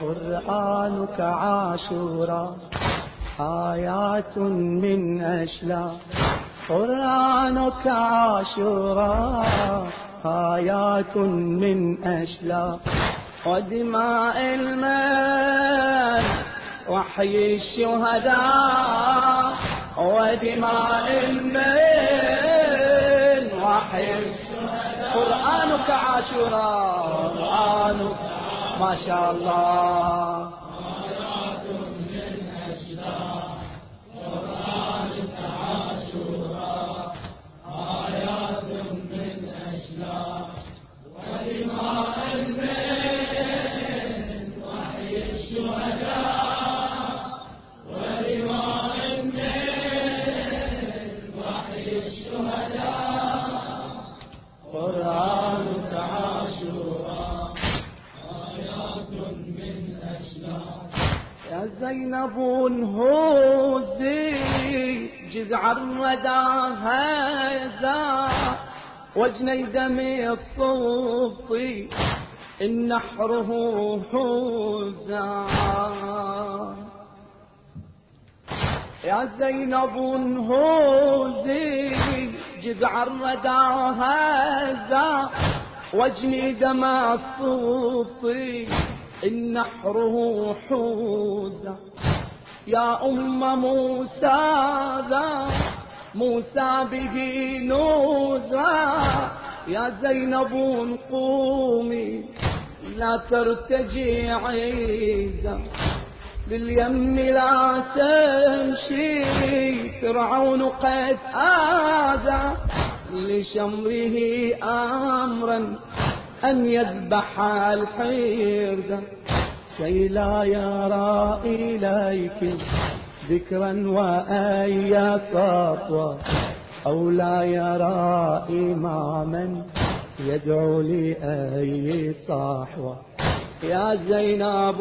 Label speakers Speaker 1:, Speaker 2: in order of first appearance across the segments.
Speaker 1: قرآنك عاشورا آيات من أشلا قرآنك عاشورا آيات من أشلا ودماء المال وحي الشهداء ودماء المال وحي الشهداء. قرآنك عاشورا. قرآنك ماشاء اللہ زينب هوزي جذع الردى هذا وجني دمي الصوفي النحره حوزا يا زينب هوزي جذع الردى هذا وجني دمى الصوفي النحر حوزة يا أم موسى ذا موسى به نوزا يا زينب قومي لا ترتجي عيدا. لليم لا تمشي فرعون قد آذى. لشمره أمرا أن يذبح الحيرة كي لا يرى إليك ذكرا وأي صفوة أو لا يرى إماما يدعو لأي صحوة. يا زينب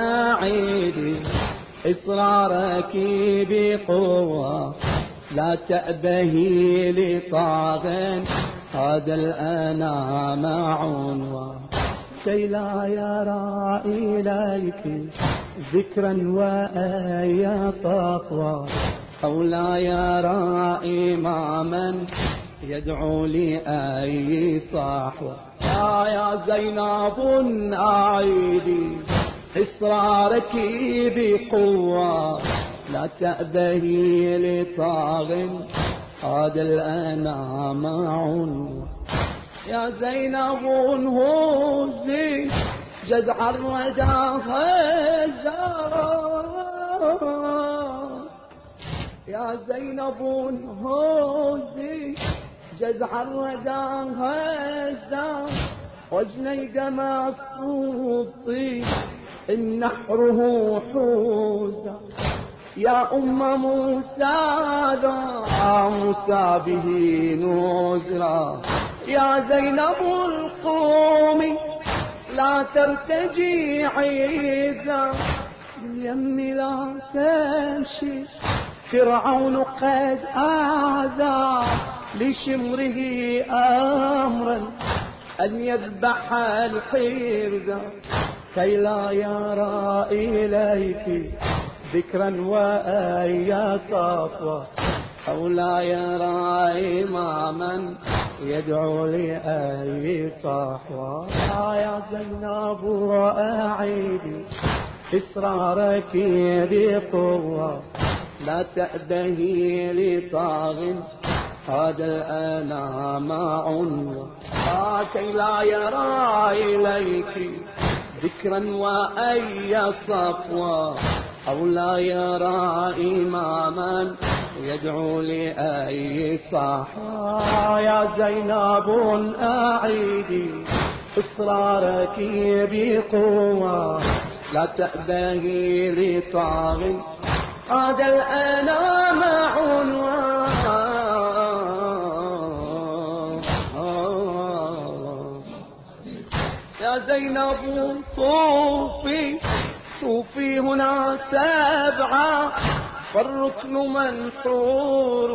Speaker 1: أعيدي إصرارك بقوة. لا تأبهي لطاغ هذا الأنام عنوى كي لا يرى إليك ذكرا وآيا صفوة. أو لا يرى إماما يدعو لأي صحوة. يا يا زينب أعيدي إصرارك بقوة. لا تأبهي لطاغ هذا الأنام عنوى يا زينب هوزي جذع الردى هزا يا زينب هوزي جذع الردى هزا وجني دمى الصوطي النحره حوزا. يا أم موسى ذا موسى به نزرا يا زينب القوم لا ترتجي عيدا اليم لا تمشي فرعون قد آذى. لشمره أمرا أن يذبح الحرزة كي لا يرى إليك ذكرا وأي صفوة. أو لا يرى إماما يدعو لأي صحوة يا زينب وأعيدي إصرارك بقوة لا تأبهي لطاغ هذا الأنام عنوة. كي لا يرى إليك ذكرا وأي صفوة. أو لا يرى إماما يدعو لأي صاحا يا زينب أعيدي إصرارك بقوة. لا تأبهي لطاغ هذا الأنام عنوان. يا زينب طوفي طوفي هنا سبعة فالركن منحور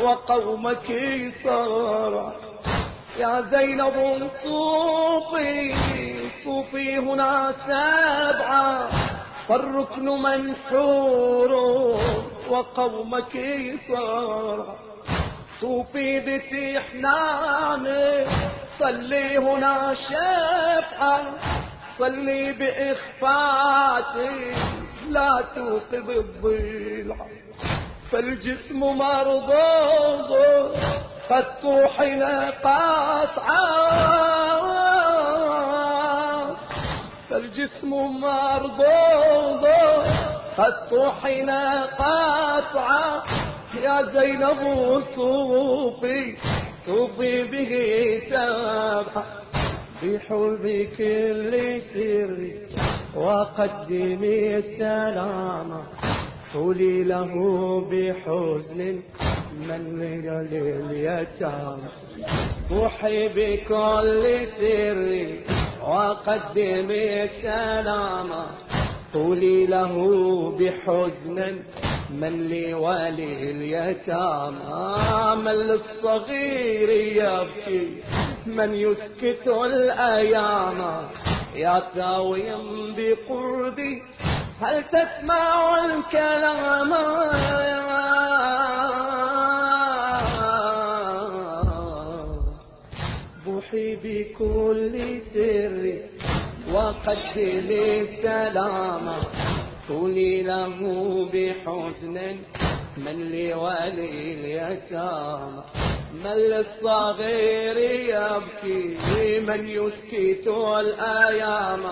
Speaker 1: وقومك صار يا زينب طوفي طوفي هنا سبعة فالركن منحور وقومك صار طوفي بتي حنانه صلي هنا شفعة صلي بإخفاتي لا توقظ الضلع فالجسم مرضوض قد قاطعا. فالجسم مرضوض قد قاطعا. يا زينب طوفي طوفي به سبحة بحب كل سر وقدمي السلام. قولي له بحزن من لليتامى روحي بكل سر وقدمي السلام. قولي له بحزن من لي ولي اليتامى. من للصغير يبكي من يسكت الأيام. يا ثاويا بقربي هل تسمع الكلام؟ بوحي بكل سر وقدمي السلام. قولي له بحزن من لي ولي اليتامى. من للصغير يبكي من يسكت الأيام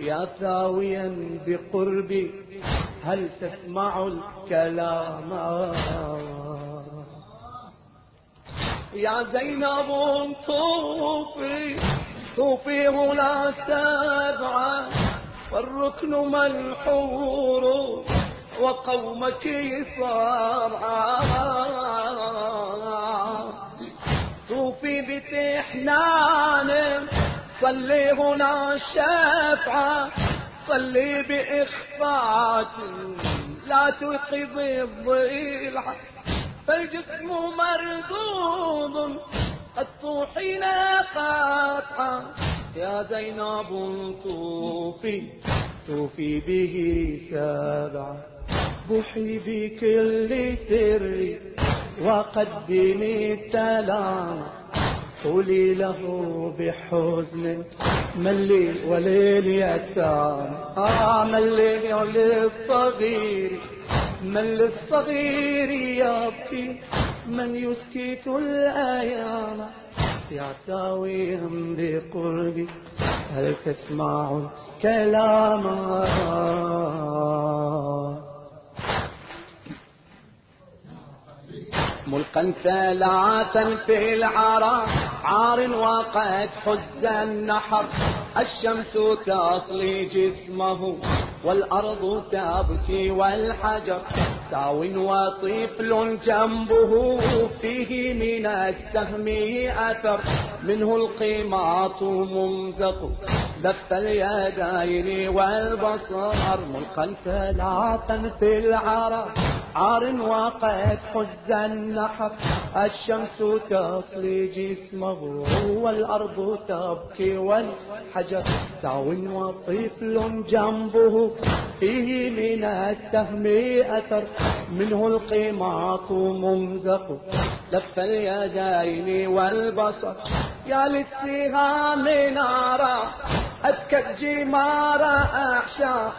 Speaker 1: يا ثاويا بقربي هل تسمع الكلام؟ يا زينب طوفي طوفي هنا سبعة والركن منحور وقومك صارعا طوفي بتحنان صلي هنا شفعة صلي بإخفات لا توقظ الضلع فالجسم مردود قد طوحين قاطعا يا زينب طوفي طوفي به سبعة بحي بكل سر وقدمي السلام قولي له بحزن ملي وليل يتام آه ملي للصغير من للصغير يبكي من يسكت الأيام. يعتاويهم بقربي هل تسمع كلاما ملقا ثلاثا في العرى عار وقد حز النحر الشمس تصلي جسمه. والأرض تبكي والحجر ساو وطفل جنبه فيه من السهم أثر. منه القيماط ممزق لف اليدين والبصر ملقا ثلاثا في العرى. عار وقد حز النحر الشمس تصلي جسمه والأرض تبكي والحجر. ساو وطفل جنبه فيه من السهم أثر. منه القيماط ممزق لف اليدين والبصر. يا للسهام نارا أتكت جمارا أحشا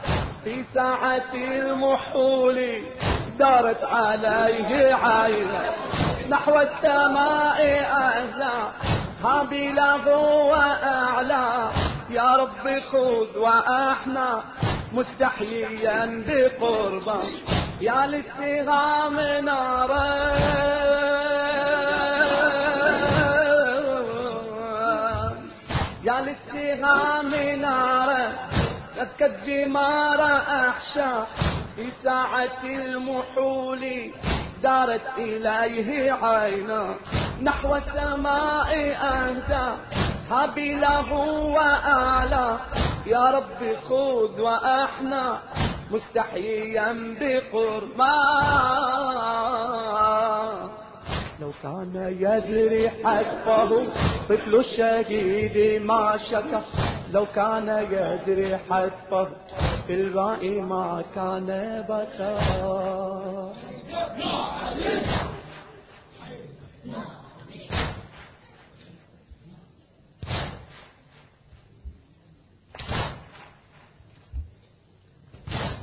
Speaker 1: في ساعة المحول دارت عليه عينه نحو السماء أعلى هابله وأعلى يا رب خذ وأحنا مستحييا بقربه يا للسهام نارا. يا للسهام لك الجمار أحشى في ساعة المحول دارت إليه عينا نحو السماء أهدى هبله وأعلى. يا رب خذ وأحنا مستحيا بقربا لو كان يدري حسبه طفل الشهيد ما شكى. لو كان يدري حتفه الباقي ما كان بكى.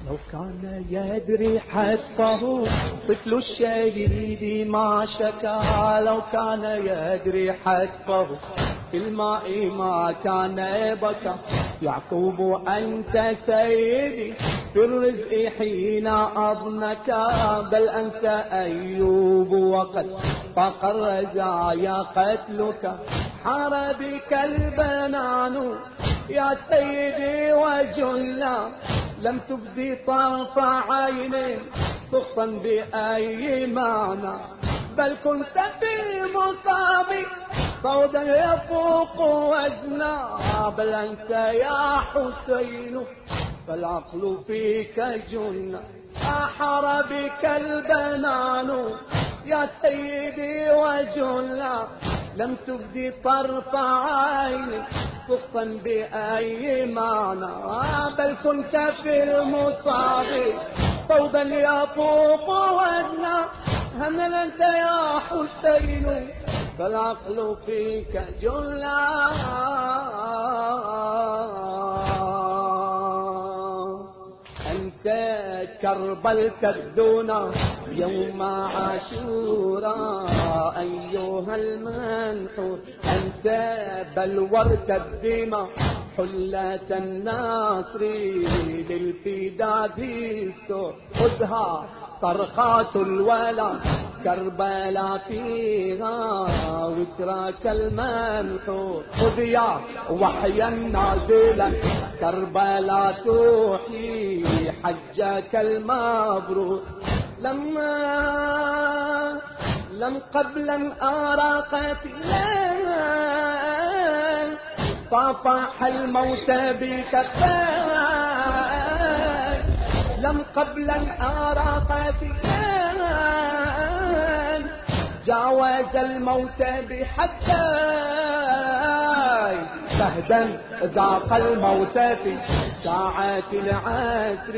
Speaker 1: لو كان يدري حتفه طفل الشهيد ما شكا لو كان يدري حتفه الماء ما كان بكى. يعقوب أنت سيدي في الرزق حين أظنك بل أنت أيوب وقد فاق الرزايا قتلك. حار بك البنان يا سيدي وجلنا لم تبدي طرف عين سخطا بأي معنى. بل كنت في المصاب صودا يفوق وزنا بل أنت يا حسين. فالعقل فيك جنة أحر بك البنان يا سيدي وجلا لم تبدي طرف عين سخطا بأي معنى بل كنت في المصاب. صوبا يفوق وزنا همل أنت يا حسين. فالعقل فيك جلا كربل تبدونا يوم عاشورا أيها المنحور أنت بلورت الدماء حلة الناصر للفداء خذها صرخات الولا. كربلا فيها وتراك المنحور خذ يا وحيا نازلا كربلا توحي حجك المبرور لما لم قبلا أرى قتلا صافح الموت بكفاي لم قبلا أرى قتلا جاوز الموت بحداي شهدا ذاق الموت في ساعة العسر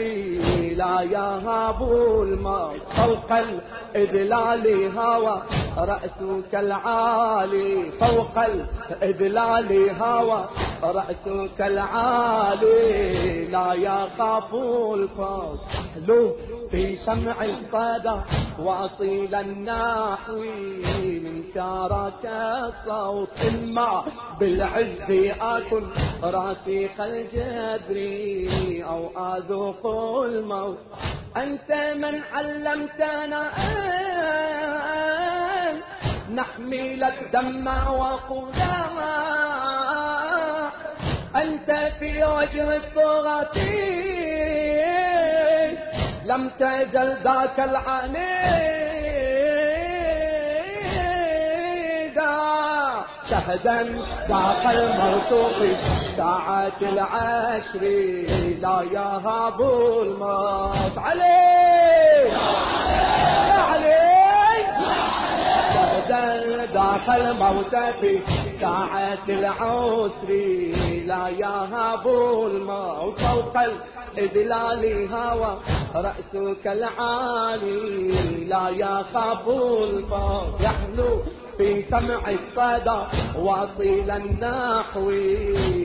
Speaker 1: لا يهاب الموت. فوق الإذلال هوى رأسك العالي. فوق الإذلال هوى رأسك العالي. لا يخاف الفوت حلو في سمع الصدى واصيل النحو من ترك الصوت إما بالعز أكن راسخ الجدر أو أذوق الموت. أنت من علمتنا أن لك دم وقدما أنت في وجه الطغاة لم تزل ذاك العنيد. شهدا ذاق الموثوق ساعة العشر. لا يهاب الموت عليه. يا علي شهدا ذاق الموت في ساعة العسر لا يهاب الموت فوق الإذلال هوى رأسك العالي لا يخاف الفوت يحلو في سمع الصدى واصيل النحو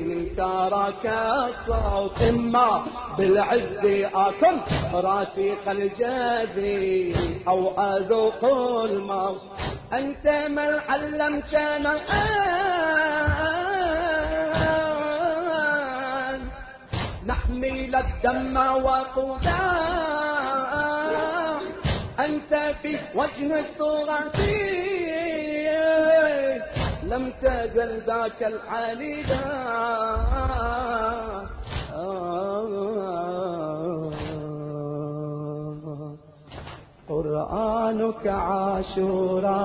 Speaker 1: من ترك الصوت إما بالعز أكن راسخ الجذر أو أذوق الموت أنت من علمتنا نحمي لك دم أنت في وجه الصورة لم تزل ذاك العنيدا قرآنك عاشورا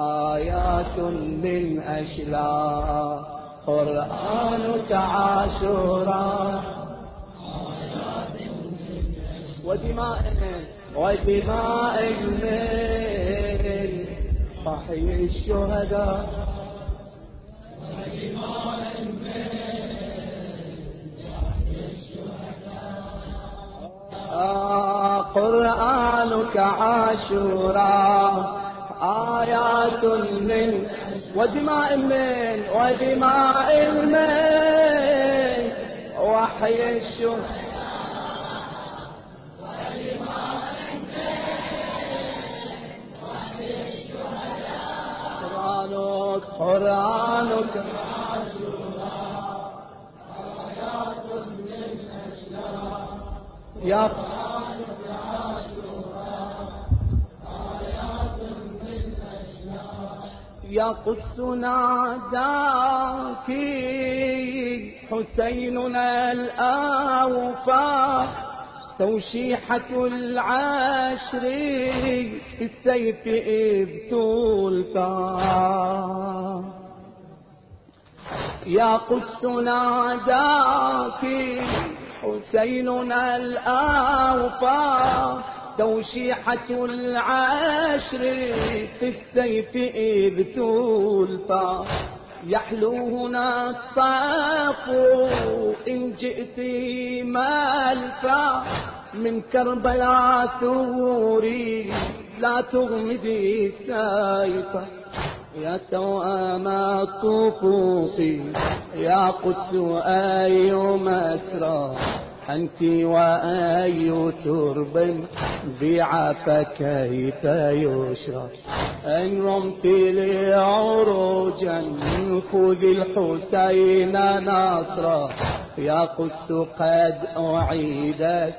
Speaker 1: آيات من أشلاء قرآنك عاشورا. ودماء ودماء من صحي الشهداء ودماء من. صحي الشهداء. قرآنك عاشورا. آيات من ودماء من ودماء المن وحي الشهر قرآنك قرآنك يا يا قدس ناداك حسيننا الأوفى توشيحة العشر السيف ابتلفا يا قدس ناداك حسيننا الأوفى توشيحة العشر في السيف إذ تلفى. يحلو هنا الطاف إن جئت مالفا من كربلاء ثوري لا تغمدي السيف. يا توأم الطفوف يا قدس أي مسرى أنت وأي ترب بعف كيف يشرب؟ إن رمت لي عروجا خذ الحسين نصرا. يا قدس قد أعيدت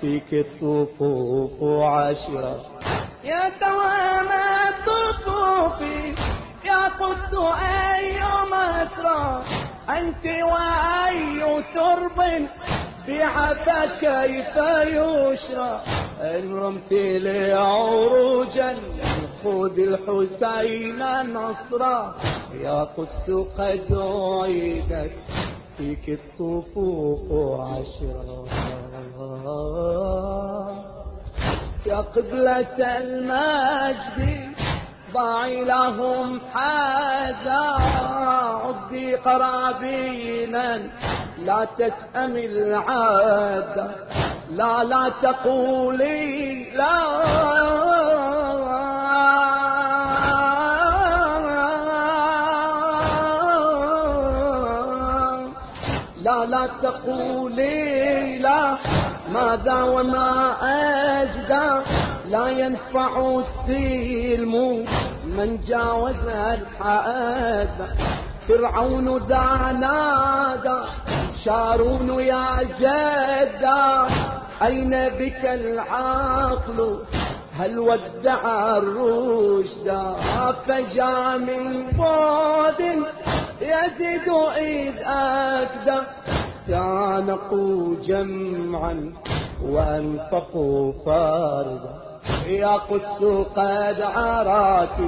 Speaker 1: فيك الطفوف عشرا.
Speaker 2: يا توام الطفوف يا قدس أي مسرى أنت وأي ترب بعفا كيف يشرى؟ إن رمت لي عروجا خذ الحسين نصرا يا قدس قد عيدت فيك الصفوف عشرا. يا قبلة المجد ضعي لهم حذا عدي قرابينا. لا تسأم العادة لا لا تقولي لا. لا لا تقولي لا. ماذا وما أجدى؟ لا ينفع السلم. من جاوز الحد فرعون دا نادى شارون يا جدا أين بك العقل؟ هل ودع الرشد؟ فجاء من بعد يزيد إذ أكدى. تعانقوا جمعا وأنفقوا فردا يا قدس قد عراك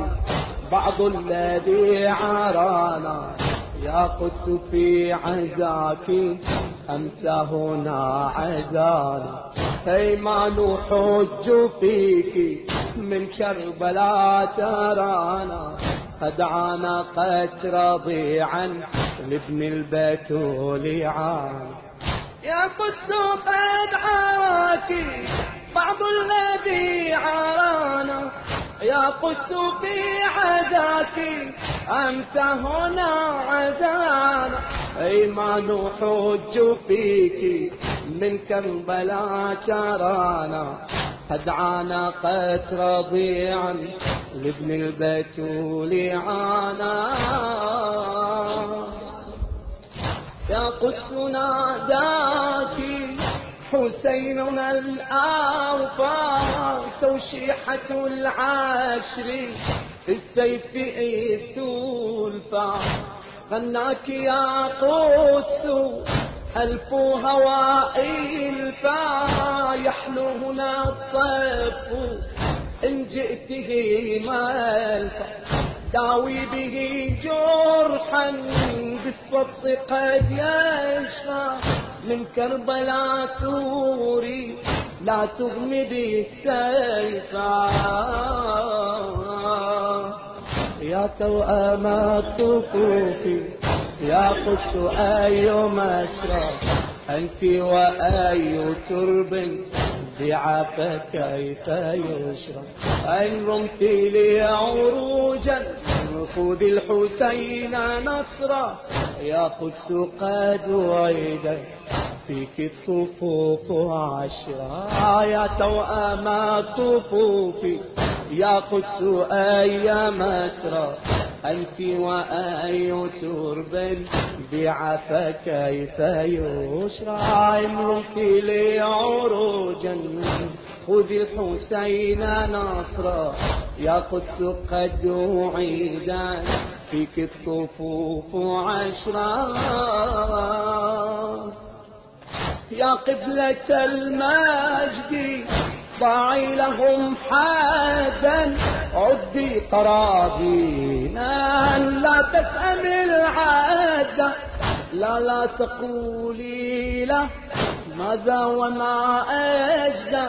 Speaker 2: بعض الذي عرانا يا قدس في عزاك أمسى هنا عزانا أي ما نحج فيك من كربلاء ترانا. قد عانقت رضيعا لابن البتول عان يا قدس قد عراك بعض الذي عرانا. يا قدس في عداك أمس هنا عزانا. أي ما نحج فيك من كربلاء ترانا قد عانقت رضيعا لابن البتول عانا. يا قدس ناداك حسيننا الأوفى توشيحة العشر السيف إذ تلفى غناك يا قدس ألف هواء الفا يحلو هنا الطف. إن جئته ملفا داوي به جرحا بالصد قد يشفى. من كربلاء ثوري لا تغمد السيف
Speaker 1: يا توأم الطفوف يا قدس أي مسرى أنت وأي ترب. بعفا كيف يشرى إن رمت لي عروجا خذ الحسين نصرا يا قدس قد وعيدا فيك الطفوف عشرا يا توأم الطفوف يا قدس أي مسرى أنت وأي ترب بعفا كيف يشرى امرك لي عروجا خذ الحسين نصرا يا قدس قد عيدا فيك الطفوف عشرا. يا قبلة المجد ضعي لهم حادا عدي قرابينا لا تسأم العادة لا لا تقولي له ماذا وما أجدى.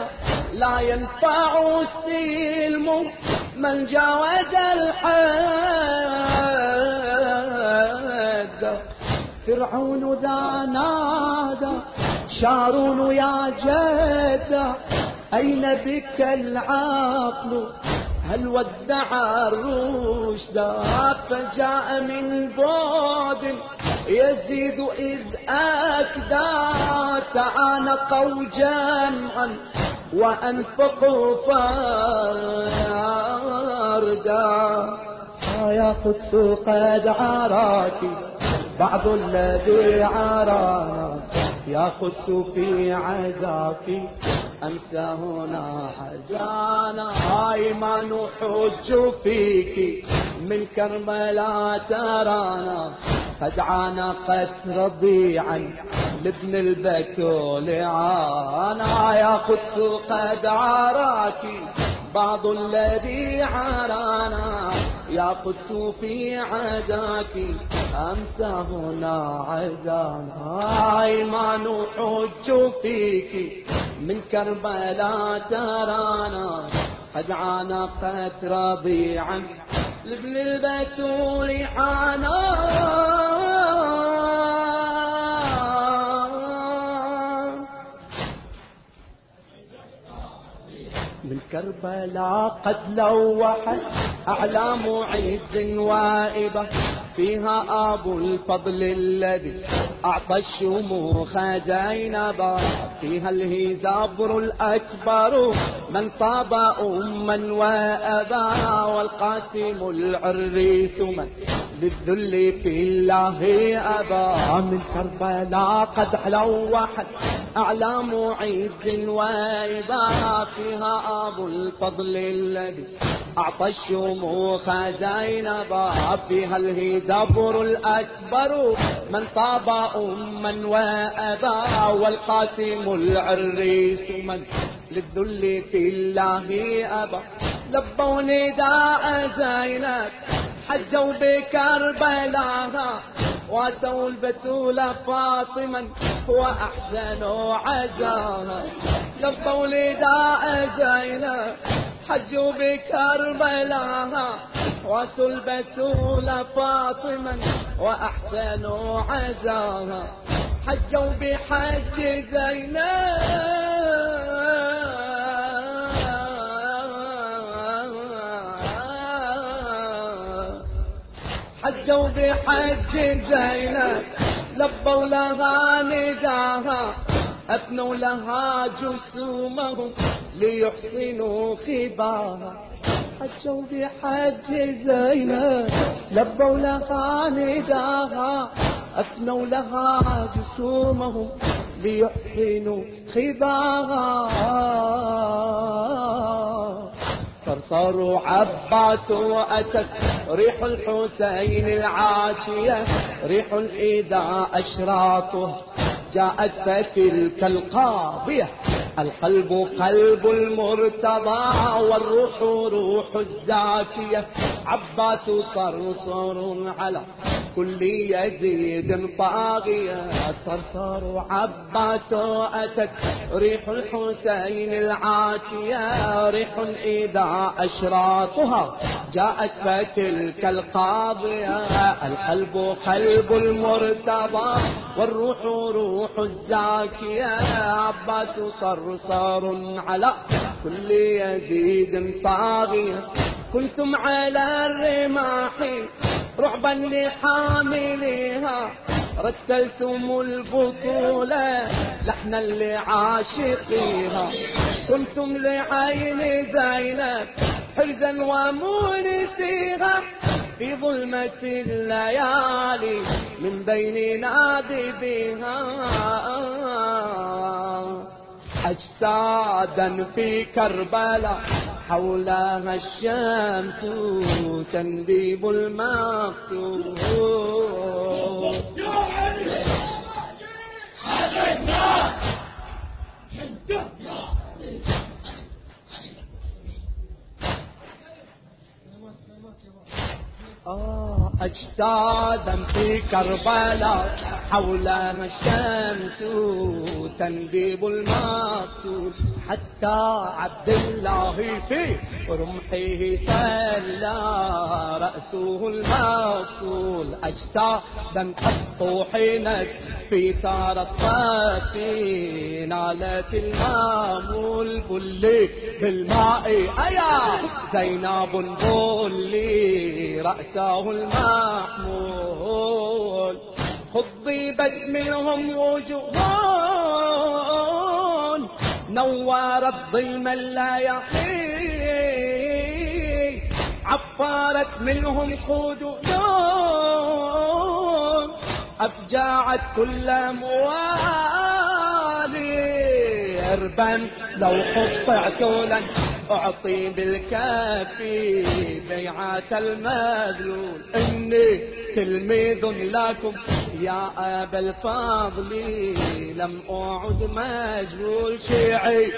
Speaker 1: لا ينفع السلم من جاوز الحد فرعون ذا نادى شارون يا جدة أين بك العقل؟ هل ودع الرشد؟ فجاء من بعد يزيد إذ أكدى. تعانقوا جمعا وأنفقوا فردا يا قدس قد عراك. بعض الذي عرانا يا قدس في عزاك أمسى هنا حزانا هاي ما نحج فيك من كربلاء ترانا قد عانقت رضيعا لابن البتول عانا يا قدس قد عراك بعض الذي عرانا يا قدس في عداك أمسى هنا عزانا. أيمان حج فيك من كربلاء ترانا. قد عانقت رضيعا لابن البتول حانا كربلاء قد لوحت أعلام عز وائبة. فيها أبو الفضل الذي أعطى الشموخ زينبا. فيها الهزابر الأكبر من طاب أما وأبا والقاسم العريس من للذل في الله أبا من كربلاء قد لوحت أعلام عز وإبا فيها أبو الفضل الذي أعطى الشموخ زينبا. فيها الهزبر الأكبر من طاب أما وأبا والقاسم العريس من للذل في الله أبا لبوا نداء زينب حجوا بكربلاء وأتوا البتول فاطما واحزنوا عزاها لبوا لداء زينب حجوا بكربلاء واتوا البتول فاطما واحسنوا عزاها. حجوا بحج زينب. حجوا بحج زينب لبوا لها نداها. أبنوا لها جسومهم ليحسنوا خباها حجوا بحج زينب لبوا لها نداها. أفنوا لها جسومهم ليحسنوا خباها صرصر عباس وأتت ريح الحسين العاتية ريح إذا أشراطه. جاءت فتلك القاضية. القلب قلب المرتضى والروح روح الزاكية. عباس صرصر على
Speaker 2: كل يزيد طاغية. صرصر وعباس أتت ريح الحسين العاتية ريح إذا أشراطها جاءت فتلك القاضية. القلب قلب المرتضى والروح روح الزاكية عباس صرصار على كل يزيد طاغية. كنتم على الرماح رعبا لحاملها رتلتم البطولة لحنا لعاشقيها. كنتم لعين زينب حرزا ومونسيها. في ظلمة الليالي من بين نادبها أجسادا في كربلاء حولها الشمس تنديب المقتول آه أجسادا في كربلاء حولها الشمس تنديب المقتول حتى عبد الله في رمحه صلى رأسه المقتول أجسادا قد طوحنت في ثار الطاف نالت المامول بلي بالماء. أيا زينب بلي رأسه المحمول. خضبت منهم وجوهون نورت ظلم لا يحيي. عفارت منهم خدودون أفجعت كل موالي. أربا لو قطعت لن أعطي بالكافي بيعة المذلول إني تلميذ لكم يا أبا الفضل لم أعد مجهول شيعي.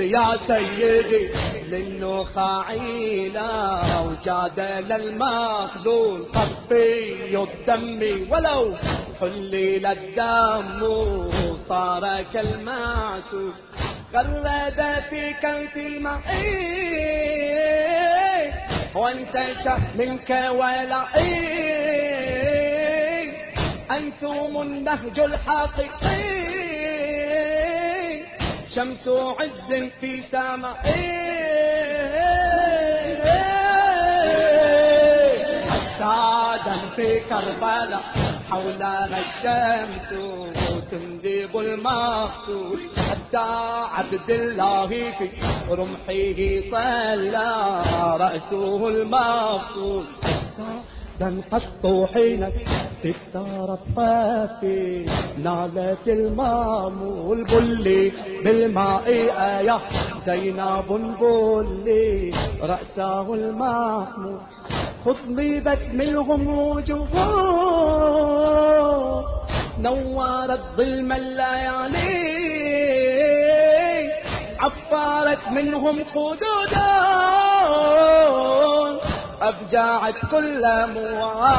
Speaker 2: يا سيدي للنخاعي لا وجادل المخذول طفي الدم ولو حلل الدم صار كالمعسول غرد في كنف المعين. وانتشى منك ولعين أنتم النهج الحقيقي. شمس عز في سماء أجسادا في كربلاء حولها الشمس تندب المقتول حتى عبد الله في رمحه صلى رأسه المقصود قد حينك. الدار الطافي نالت المامول بلي بالماء آية زينب بلي رأسه المحمول خضبت منهم وجوههم نورت ظلم الليالي. عفارت منهم خدودون أفجعت كل موالي.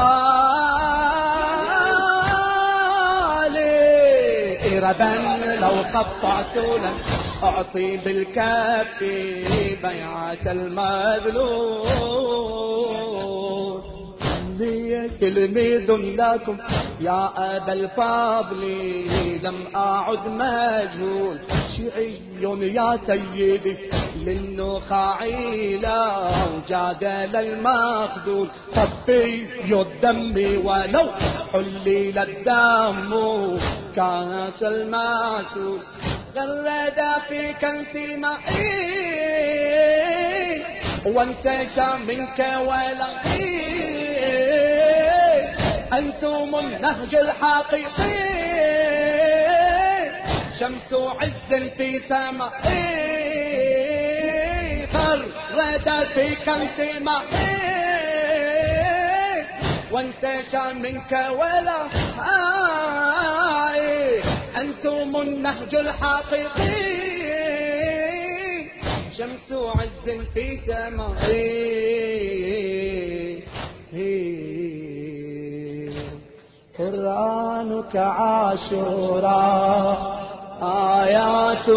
Speaker 2: إربا لو قطعت لن أعطي بالكف بيعة المذلول. لي تلميذ لكم يا أبا الفضل لم أعد مجهول شيعي يا سيدي. للنخاعي لا وجادل المخذول صفي الدم ولو حلل الدم كاس المعسول غرد في كنف معي وانتشى منك ولقي أنتم النهج الحقيقي. شمس عز في سمائي غرد في كنف معي وانتشى منك ولا آي أنتم النهج الحقيقي شمس عز في سمائي
Speaker 1: قرآنك عاشورا آيات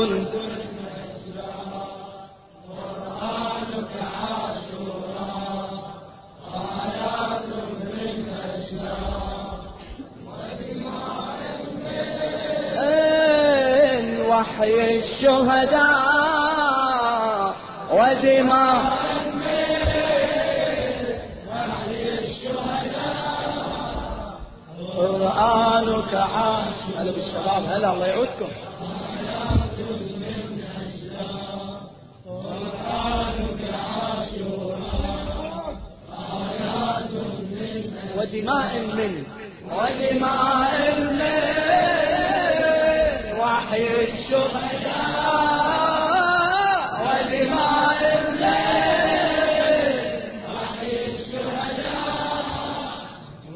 Speaker 1: وحي الشهداء ودماء قرآنك عاش. هلا بالشباب هلا الله يعودكم. ودماء من ودماء من وحي الشهداء الشهداء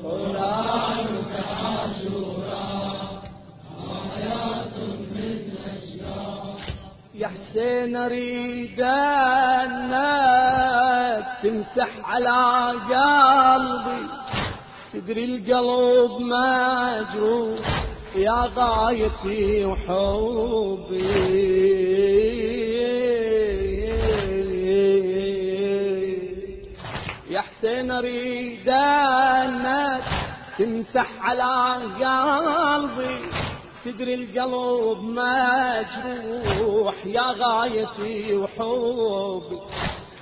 Speaker 1: قرآنك عاشورا آيات من يا حسين أريد انك تمسح على قلبي. تدري القلب مجروح. يا غايتي وحبي. يا حسين اريد انك تمسح على قلبي تدري القلب مجروح. يا غايتي وحبي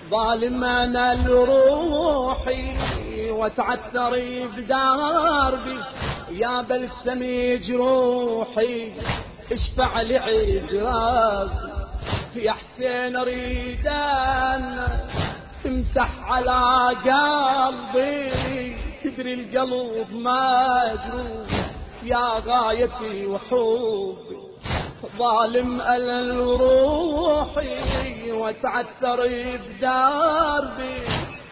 Speaker 1: ظالم أنا لروحي وتعثر بداربي. يا بلسمي جروحي اشفع لي عجراك في حسين اريد تمسح على قلبي. تدري القلب مجروح يا غايتي وحبي ظالم ألل روحي. وتعثر بداربي.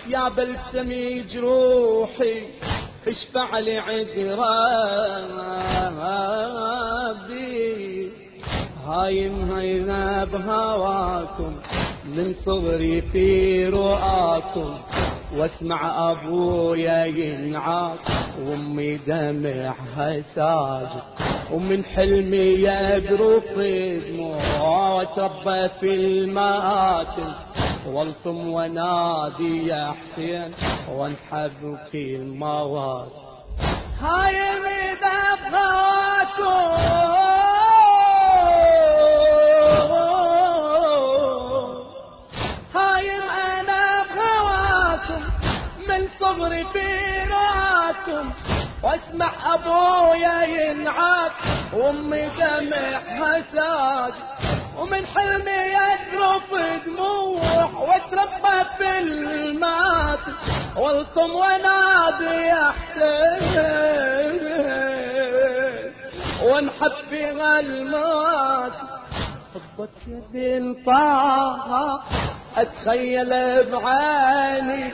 Speaker 1: يا بلسمي جروحي اشفع لي عذرابي هايم هينا بهواكم من صغري في رؤاكم. واسمع أبويا ينعاق وامي دمعها ساجد ومن حلمي يذرف دموع وتربى في المآتم. والطم ونادي يا حسين وانحب في المواسم هاي مذاب ابويا ينعاد وامي دمعها ساجد ومن حلمي يذرف دموع واتربى في المات. والطم ونادي يا حسين وانحب في المات حبك يا بنت طه أتخيل بعيني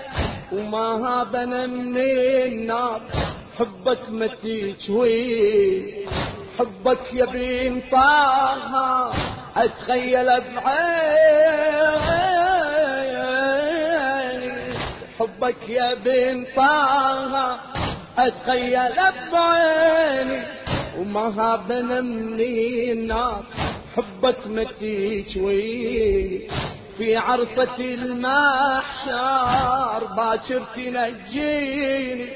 Speaker 1: وما هابنا من النار. حبك ما تجوي حبك يا بنت طه أتخيل بعيني. حبك يا بن طه أتخيل بعيني. وما هابنا النار حبك ما تجوي في عرفة المحشر باكر تنجيني.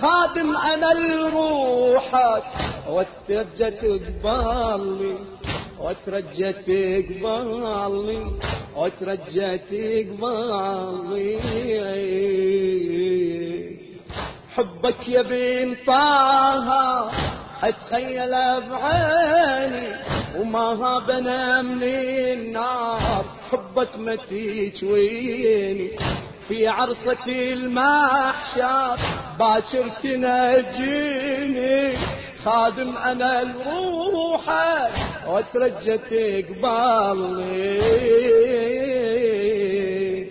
Speaker 1: خادم أنا لروحك وترجى تقبلني وترجى تقبلني وترجى تقبلني حبك يا بن طه أتخيل بعيني وما هابنا من النار. حبك ما تجويني في عرصة المحشر باكر تنجيني خادم أنا لروحك وترجى تقبلني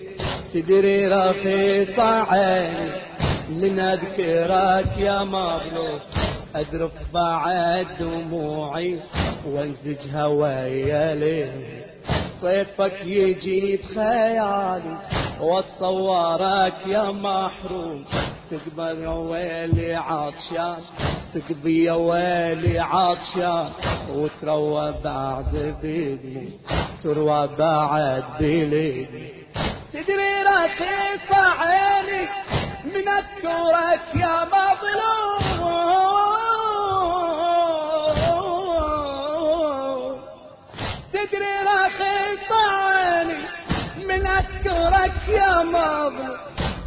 Speaker 1: تدري رخيص عيني من أذكرك يا مظلوم أذرف بعد دموعي وانزجها ويا ليه صيفك يجي بخيالي واتصورك يا محروم. تقبل يا ويلي عطشان. تقضي يا ويلي عطشان. وتروى بعد بيدي تروى بعد بيدي
Speaker 2: تدري رخيص عيني من اذكرك يا مظلوم. أذكرك يا مظلوم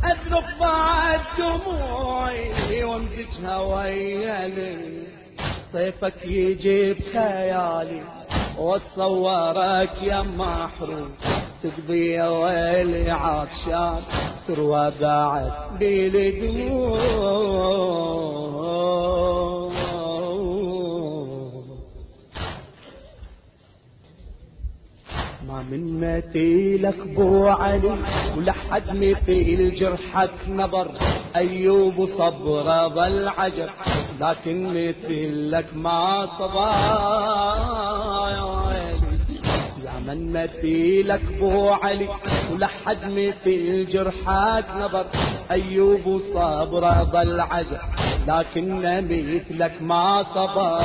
Speaker 2: أذنب بعد دموعي
Speaker 1: وامزجها ويالي طيفك يجيب خيالي واتصورك يا محروم. تقضي يا ويلي عطشان تروى بعد دموع من مثيلك بو علي ولحد مثيل جرحك نظر. أيوب صبر ظل عجب لكن مثيلك ما صبر من مثيلك بو علي ولحد مثيل جرحك نظر. أيوب صبر ظل عجب لكن مثلك ما صبر.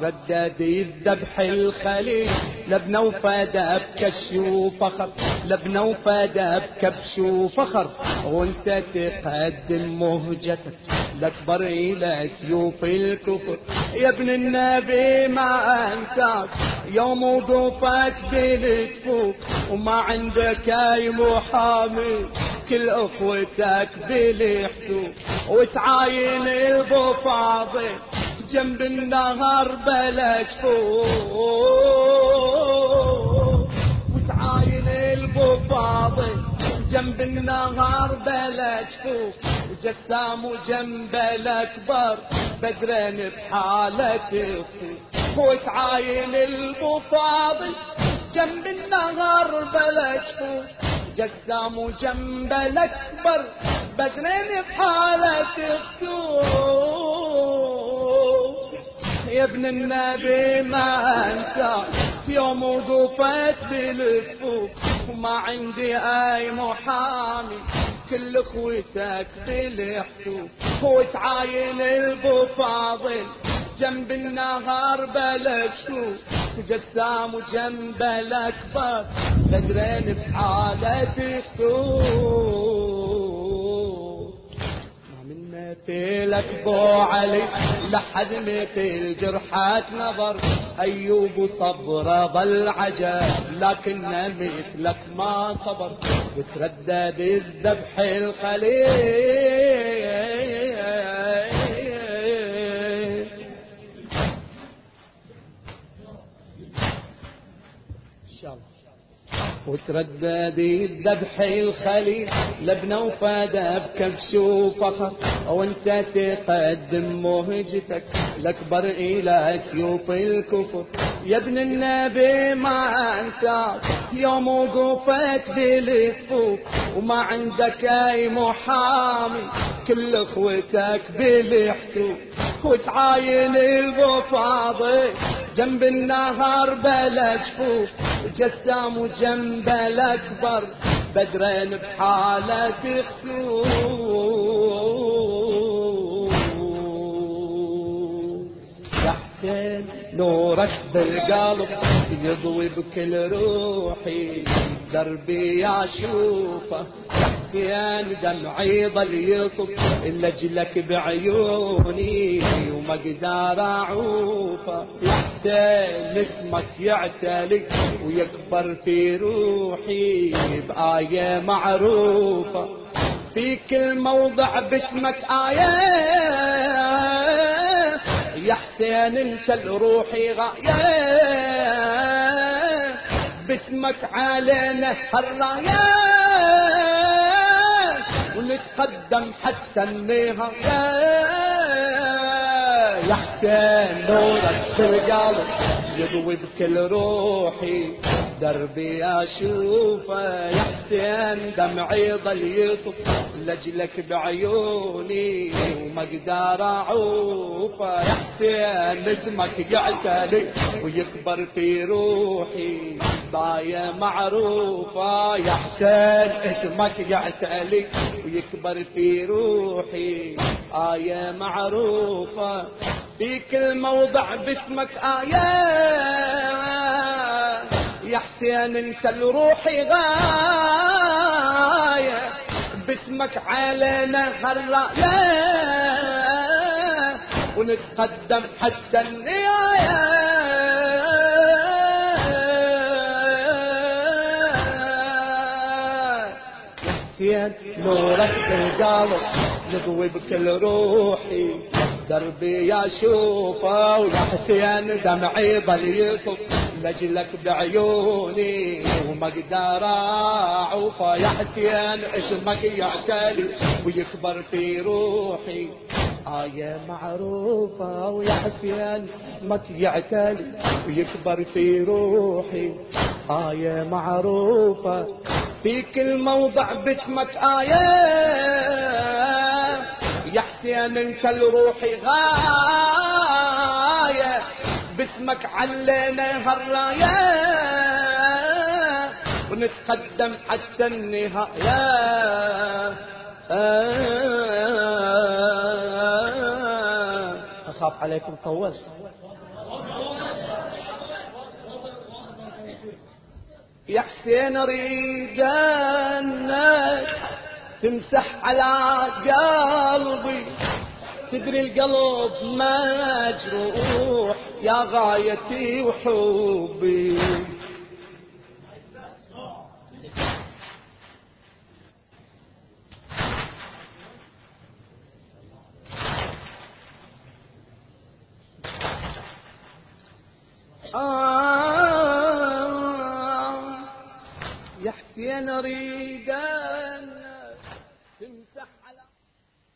Speaker 1: ردد الذبح الخليل. لبنى وفدا بكش وفخر. لبنى وفدا بكبش وفخر. وانت تقدم مهجتك. الاكبر إلى سيوف الكفر. يا ابن النبي ما أنساك. يوم وقوفك بالتفوق وما عندك أي محامي. كل أخوتك بالحتوق وتعاين ابو فاضل جنب النهر بلك فوق. وتعاين البفاضل جنب النهر بلك فوق. وجسام وجنب الأكبر بدرين بحالة تصير وتعاين البفاضل جنب النهر بلك فوق. جسام وجنب الاكبر بدرين بحالة تصير يا ابن النبي ما انسى في يوم وقفت بالفوق وما عندي اي محامي كل اخوتك بالحسوب وتعاين البفاضل جنب النهار بلك شوف جسام وجنب الاكبر بدرين بحالة خسوف من مثلك بو علي لحد مثل جرحك نظر ايوب صبر ظل عجب لكن مثلك ما صبر بتردد الذبح الخليل شاء الله. وتردد الذبح الخليل لبنى وفادى بكبش وفخر. وانت تقدم مهجتك الاكبر إلى سيوف الكفر. يا ابن النبي ما انساك يوم وقفت بالصفوف وما عندك أي محامي كل أخوتك بالحسوب وتعاين البفاضي جنب النهر بلا جفوف جسام وجنب الاكبر بدرين بحالة خسوف يا حسين نورك بالقلب يضوي بكل روحي دربي اشوفه حسين دمعي ضل يصب لاجلك بعيوني وما أقدر اعوفه يا حسين اسمك يعتلي ويكبر في روحي بآية معروفة. في كل موضع باسمك آية. يا حسين أنت لروحي غاية. باسمك علينا الراية ونتقدم حتى النهاية يا حسين نورك في القلب يضوي بكل روحي. دربي اشوفه يا حسين دمعي ضل يصف لاجلك بعيوني وما أقدر اعوفه يا حسين اسمك يعتلي ويكبر في روحي باية معروفة. يا حسين اسمك يعتلي ويكبر في روحي آية معروفة. في كل موضع باسمك آية يا حسين انت لروحي غاية باسمك علينا هالرأية ونتقدم حتى النهاية. حسين نورك القلب نضوي بكل روحي دربي يا شوفه ويا حسين دمعي ظل يطف لجلك بعيوني وما أقدر اعوفه يا حسين اسمك يعتلي ويكبر في روحي آية معروفة ويا حسين اسمك يعتلي ويكبر في روحي آية معروفة. في كل موضع باسمك آية يا حسين انت لروحي غاية. باسمك علينا هالراية ونتقدم حتى النهاية أخاف عليكم طولت يا حسين اريد انك تمسح على قلبي. تدري القلب مجروح يا غايتي وحبي. آه يا حسين اريدك